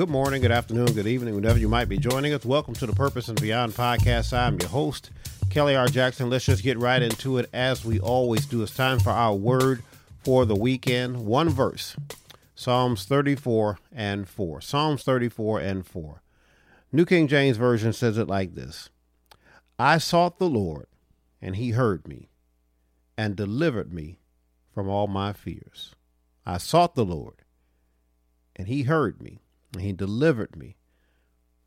good morning, good afternoon, good evening, whenever you might be joining us. Welcome to the Purpose and Beyond podcast. I'm your host, Kelly R. Jackson. Let's just get right into it as we always do. It's time for our word for the weekend. One verse Psalms 34 and 4. Psalms 34 and 4. New King James Version says it like this I sought the Lord, and he heard me and delivered me from all my fears. I sought the Lord, and he heard me, and he delivered me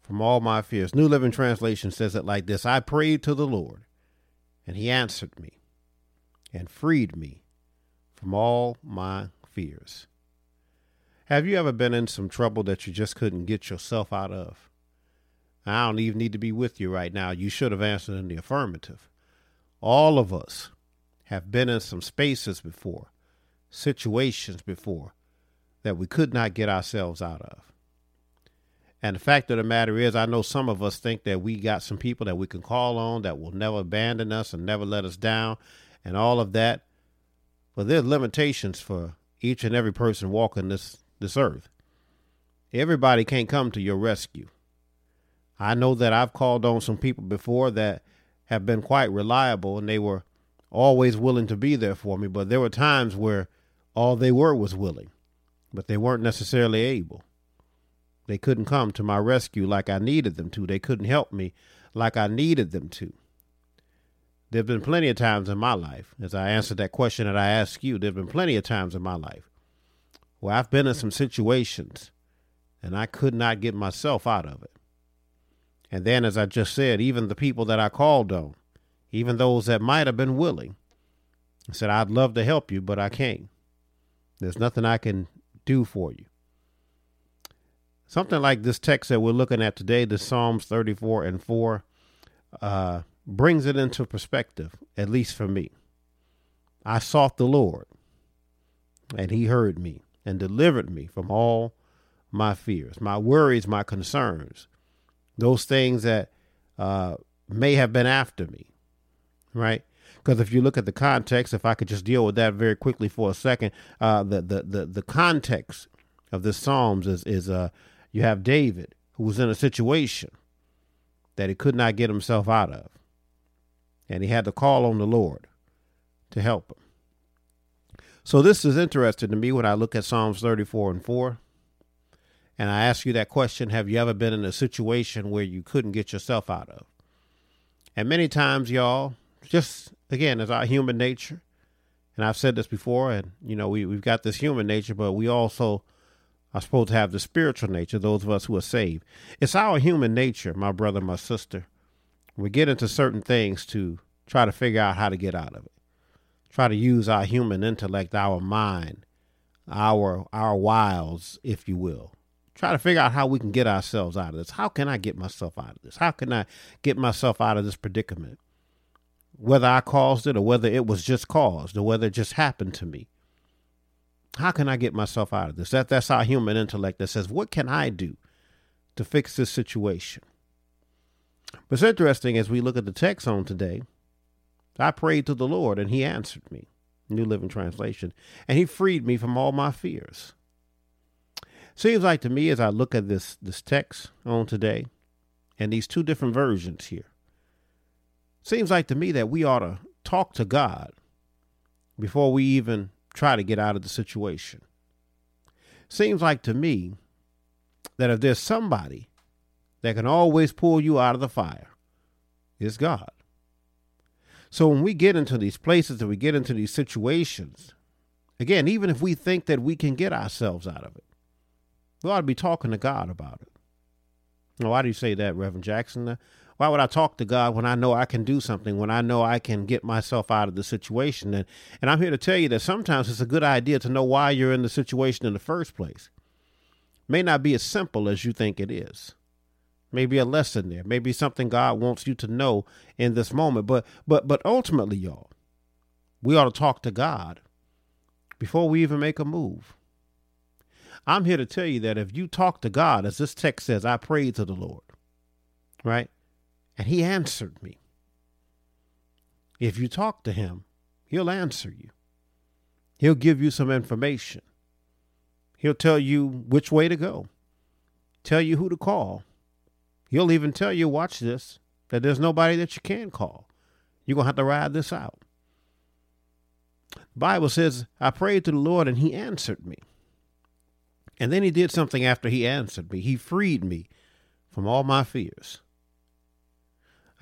from all my fears. New Living Translation says it like this I prayed to the Lord, and he answered me and freed me from all my fears. Have you ever been in some trouble that you just couldn't get yourself out of? I don't even need to be with you right now. You should have answered in the affirmative. All of us have been in some spaces before, situations before, that we could not get ourselves out of. And the fact of the matter is, I know some of us think that we got some people that we can call on that will never abandon us and never let us down and all of that. But there's limitations for each and every person walking this, this earth. Everybody can't come to your rescue. I know that I've called on some people before that have been quite reliable and they were always willing to be there for me, but there were times where all they were was willing, but they weren't necessarily able. They couldn't come to my rescue like I needed them to. They couldn't help me like I needed them to. There have been plenty of times in my life, as I answered that question that I asked you, there have been plenty of times in my life where I've been in some situations and I could not get myself out of it. And then, as I just said, even the people that I called on, even those that might have been willing, said, I'd love to help you, but I can't. There's nothing I can do for you. Something like this text that we're looking at today, the Psalms 34 and 4, uh, brings it into perspective, at least for me. I sought the Lord, and he heard me and delivered me from all my fears, my worries, my concerns, those things that uh, may have been after me, right? Because if you look at the context, if I could just deal with that very quickly for a second, uh, the, the the the context of the Psalms is is uh, you have David who was in a situation that he could not get himself out of, and he had to call on the Lord to help him. So this is interesting to me when I look at Psalms 34 and 4. And I ask you that question Have you ever been in a situation where you couldn't get yourself out of? And many times, y'all, just again, as our human nature, and I've said this before, and you know, we, we've got this human nature, but we also are supposed to have the spiritual nature, those of us who are saved. It's our human nature, my brother, my sister. We get into certain things to try to figure out how to get out of it. Try to use our human intellect, our mind, our our wiles, if you will, try to figure out how we can get ourselves out of this. How can I get myself out of this? How can I get myself out of this predicament? Whether I caused it or whether it was just caused or whether it just happened to me. How can I get myself out of this? That that's our human intellect that says, what can I do to fix this situation? But it's interesting as we look at the text on today. I prayed to the Lord and he answered me. New Living Translation. And he freed me from all my fears. Seems like to me as I look at this this text on today and these two different versions here. Seems like to me that we ought to talk to God before we even try to get out of the situation. Seems like to me that if there's somebody that can always pull you out of the fire, it's God. So when we get into these places and we get into these situations, again, even if we think that we can get ourselves out of it, we ought to be talking to God about it. Now, why do you say that, Reverend Jackson? Why would I talk to God when I know I can do something, when I know I can get myself out of the situation? And, and I'm here to tell you that sometimes it's a good idea to know why you're in the situation in the first place. may not be as simple as you think it is. Maybe a lesson there, maybe something God wants you to know in this moment. But but but ultimately, y'all, we ought to talk to God before we even make a move. I'm here to tell you that if you talk to God, as this text says, I prayed to the Lord, right? And he answered me. If you talk to him, he'll answer you. He'll give you some information. He'll tell you which way to go. tell you who to call. He'll even tell you, watch this, that there's nobody that you can call. You're going to have to ride this out. Bible says, I prayed to the Lord and he answered me. And then he did something after he answered me. He freed me from all my fears.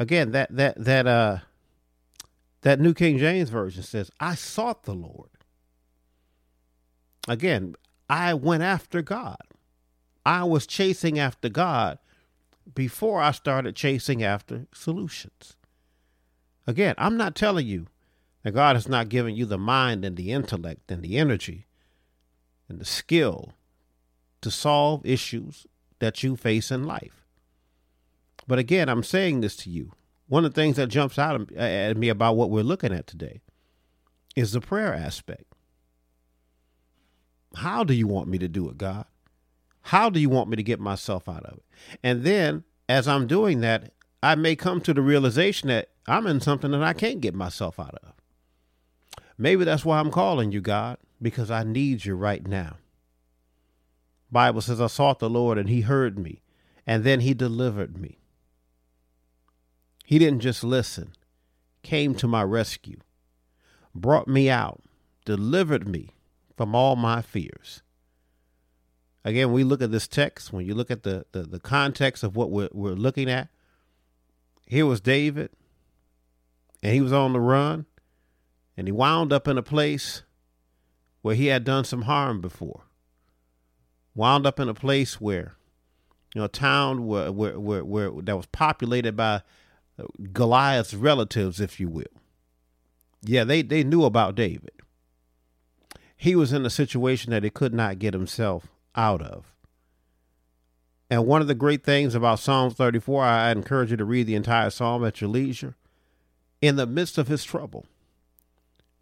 Again, that that that uh that New King James version says, I sought the Lord. Again, I went after God. I was chasing after God before I started chasing after solutions. Again, I'm not telling you that God has not given you the mind and the intellect and the energy and the skill to solve issues that you face in life. But again, I'm saying this to you. One of the things that jumps out at me about what we're looking at today is the prayer aspect. How do you want me to do it, God? How do you want me to get myself out of it? And then as I'm doing that, I may come to the realization that I'm in something that I can't get myself out of. Maybe that's why I'm calling you, God, because I need you right now. Bible says I sought the Lord and he heard me and then he delivered me. He didn't just listen, came to my rescue, brought me out, delivered me from all my fears. Again, we look at this text, when you look at the, the, the context of what we're, we're looking at, here was David, and he was on the run, and he wound up in a place where he had done some harm before. Wound up in a place where, you know, a town where where where, where that was populated by Goliath's relatives, if you will. Yeah, they they knew about David. He was in a situation that he could not get himself out of. And one of the great things about Psalm 34, I encourage you to read the entire psalm at your leisure. In the midst of his trouble,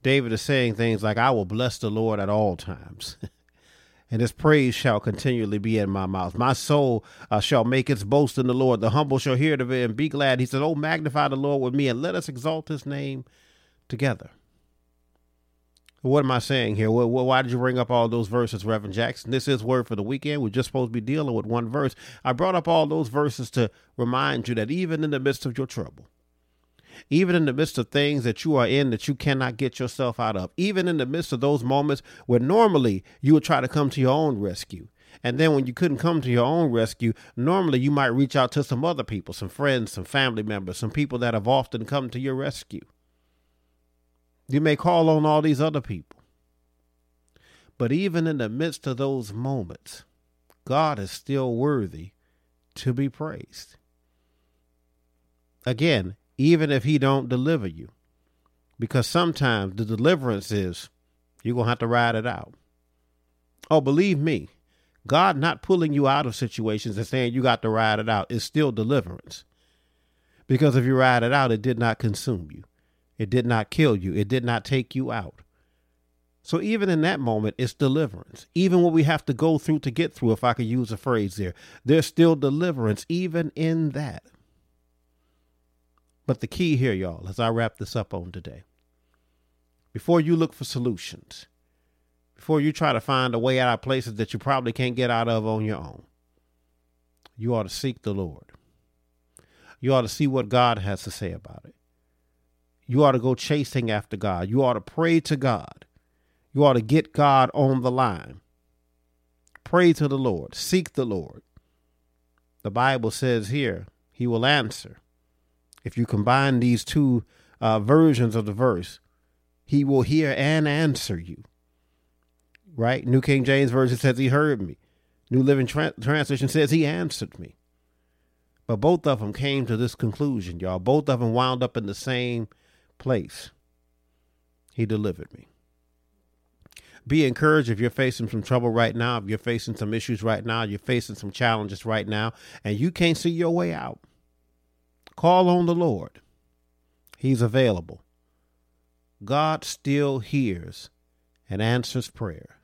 David is saying things like, I will bless the Lord at all times. and his praise shall continually be in my mouth. My soul uh, shall make its boast in the Lord. The humble shall hear of it and be glad. He said, Oh, magnify the Lord with me and let us exalt his name together. What am I saying here? Why did you bring up all those verses, Reverend Jackson? This is Word for the Weekend. We're just supposed to be dealing with one verse. I brought up all those verses to remind you that even in the midst of your trouble, even in the midst of things that you are in that you cannot get yourself out of, even in the midst of those moments where normally you would try to come to your own rescue. And then when you couldn't come to your own rescue, normally you might reach out to some other people, some friends, some family members, some people that have often come to your rescue. You may call on all these other people. But even in the midst of those moments, God is still worthy to be praised. Again, even if he don't deliver you. Because sometimes the deliverance is you're going to have to ride it out. Oh, believe me, God not pulling you out of situations and saying you got to ride it out is still deliverance. Because if you ride it out, it did not consume you. It did not kill you. It did not take you out. So even in that moment, it's deliverance. Even what we have to go through to get through, if I could use a phrase there, there's still deliverance even in that. But the key here, y'all, as I wrap this up on today, before you look for solutions, before you try to find a way out of places that you probably can't get out of on your own, you ought to seek the Lord. You ought to see what God has to say about it. You ought to go chasing after God. You ought to pray to God. You ought to get God on the line. Pray to the Lord. Seek the Lord. The Bible says here, He will answer. If you combine these two uh, versions of the verse, He will hear and answer you. Right? New King James Version says He heard me. New Living Tra- Translation says He answered me. But both of them came to this conclusion, y'all. Both of them wound up in the same place. He delivered me. Be encouraged if you're facing some trouble right now, if you're facing some issues right now, you're facing some challenges right now, and you can't see your way out. Call on the Lord. He's available. God still hears and answers prayer.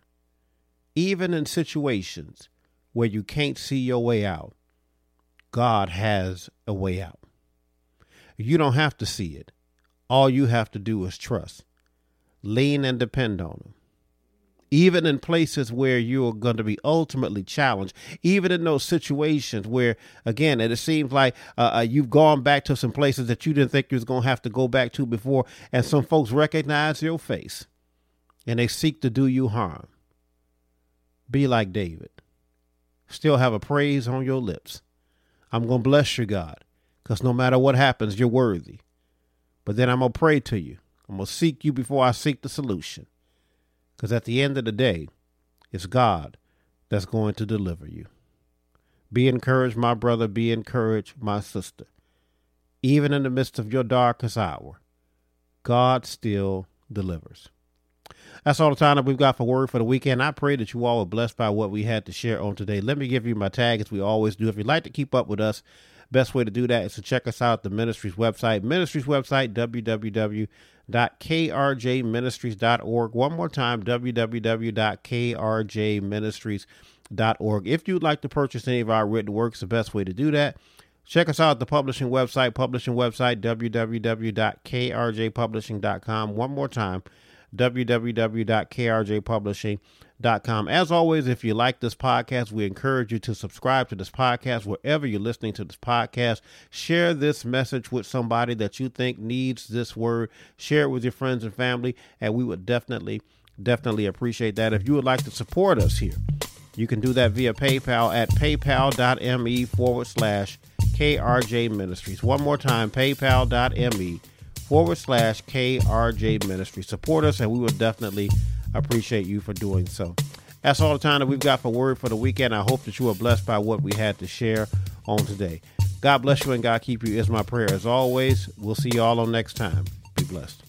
Even in situations where you can't see your way out, God has a way out. You don't have to see it. All you have to do is trust, lean and depend on Him. Even in places where you're going to be ultimately challenged, even in those situations where, again, it seems like uh, uh, you've gone back to some places that you didn't think you was going to have to go back to before, and some folks recognize your face and they seek to do you harm. Be like David. Still have a praise on your lips. I'm going to bless you, God, because no matter what happens, you're worthy. But then I'm going to pray to you. I'm going to seek you before I seek the solution. Because at the end of the day, it's God that's going to deliver you. Be encouraged, my brother. Be encouraged, my sister. Even in the midst of your darkest hour, God still delivers. That's all the time that we've got for Word for the Weekend. I pray that you all are blessed by what we had to share on today. Let me give you my tag as we always do. If you'd like to keep up with us, best way to do that is to check us out the ministry's website. Ministry's website, www.krjministries.org. One more time, www.krjministries.org. If you'd like to purchase any of our written works, the best way to do that Check us out the publishing website, publishing website, www.krjpublishing.com. One more time, www.krjpublishing.com. As always, if you like this podcast, we encourage you to subscribe to this podcast wherever you're listening to this podcast. Share this message with somebody that you think needs this word. Share it with your friends and family, and we would definitely, definitely appreciate that. If you would like to support us here, you can do that via PayPal at paypal.me forward slash KRJ Ministries. One more time, paypal.me forward slash KRJ Ministry. Support us, and we will definitely appreciate you for doing so. That's all the time that we've got for Word for the Weekend. I hope that you are blessed by what we had to share on today. God bless you and God keep you is my prayer. As always, we'll see you all on next time. Be blessed.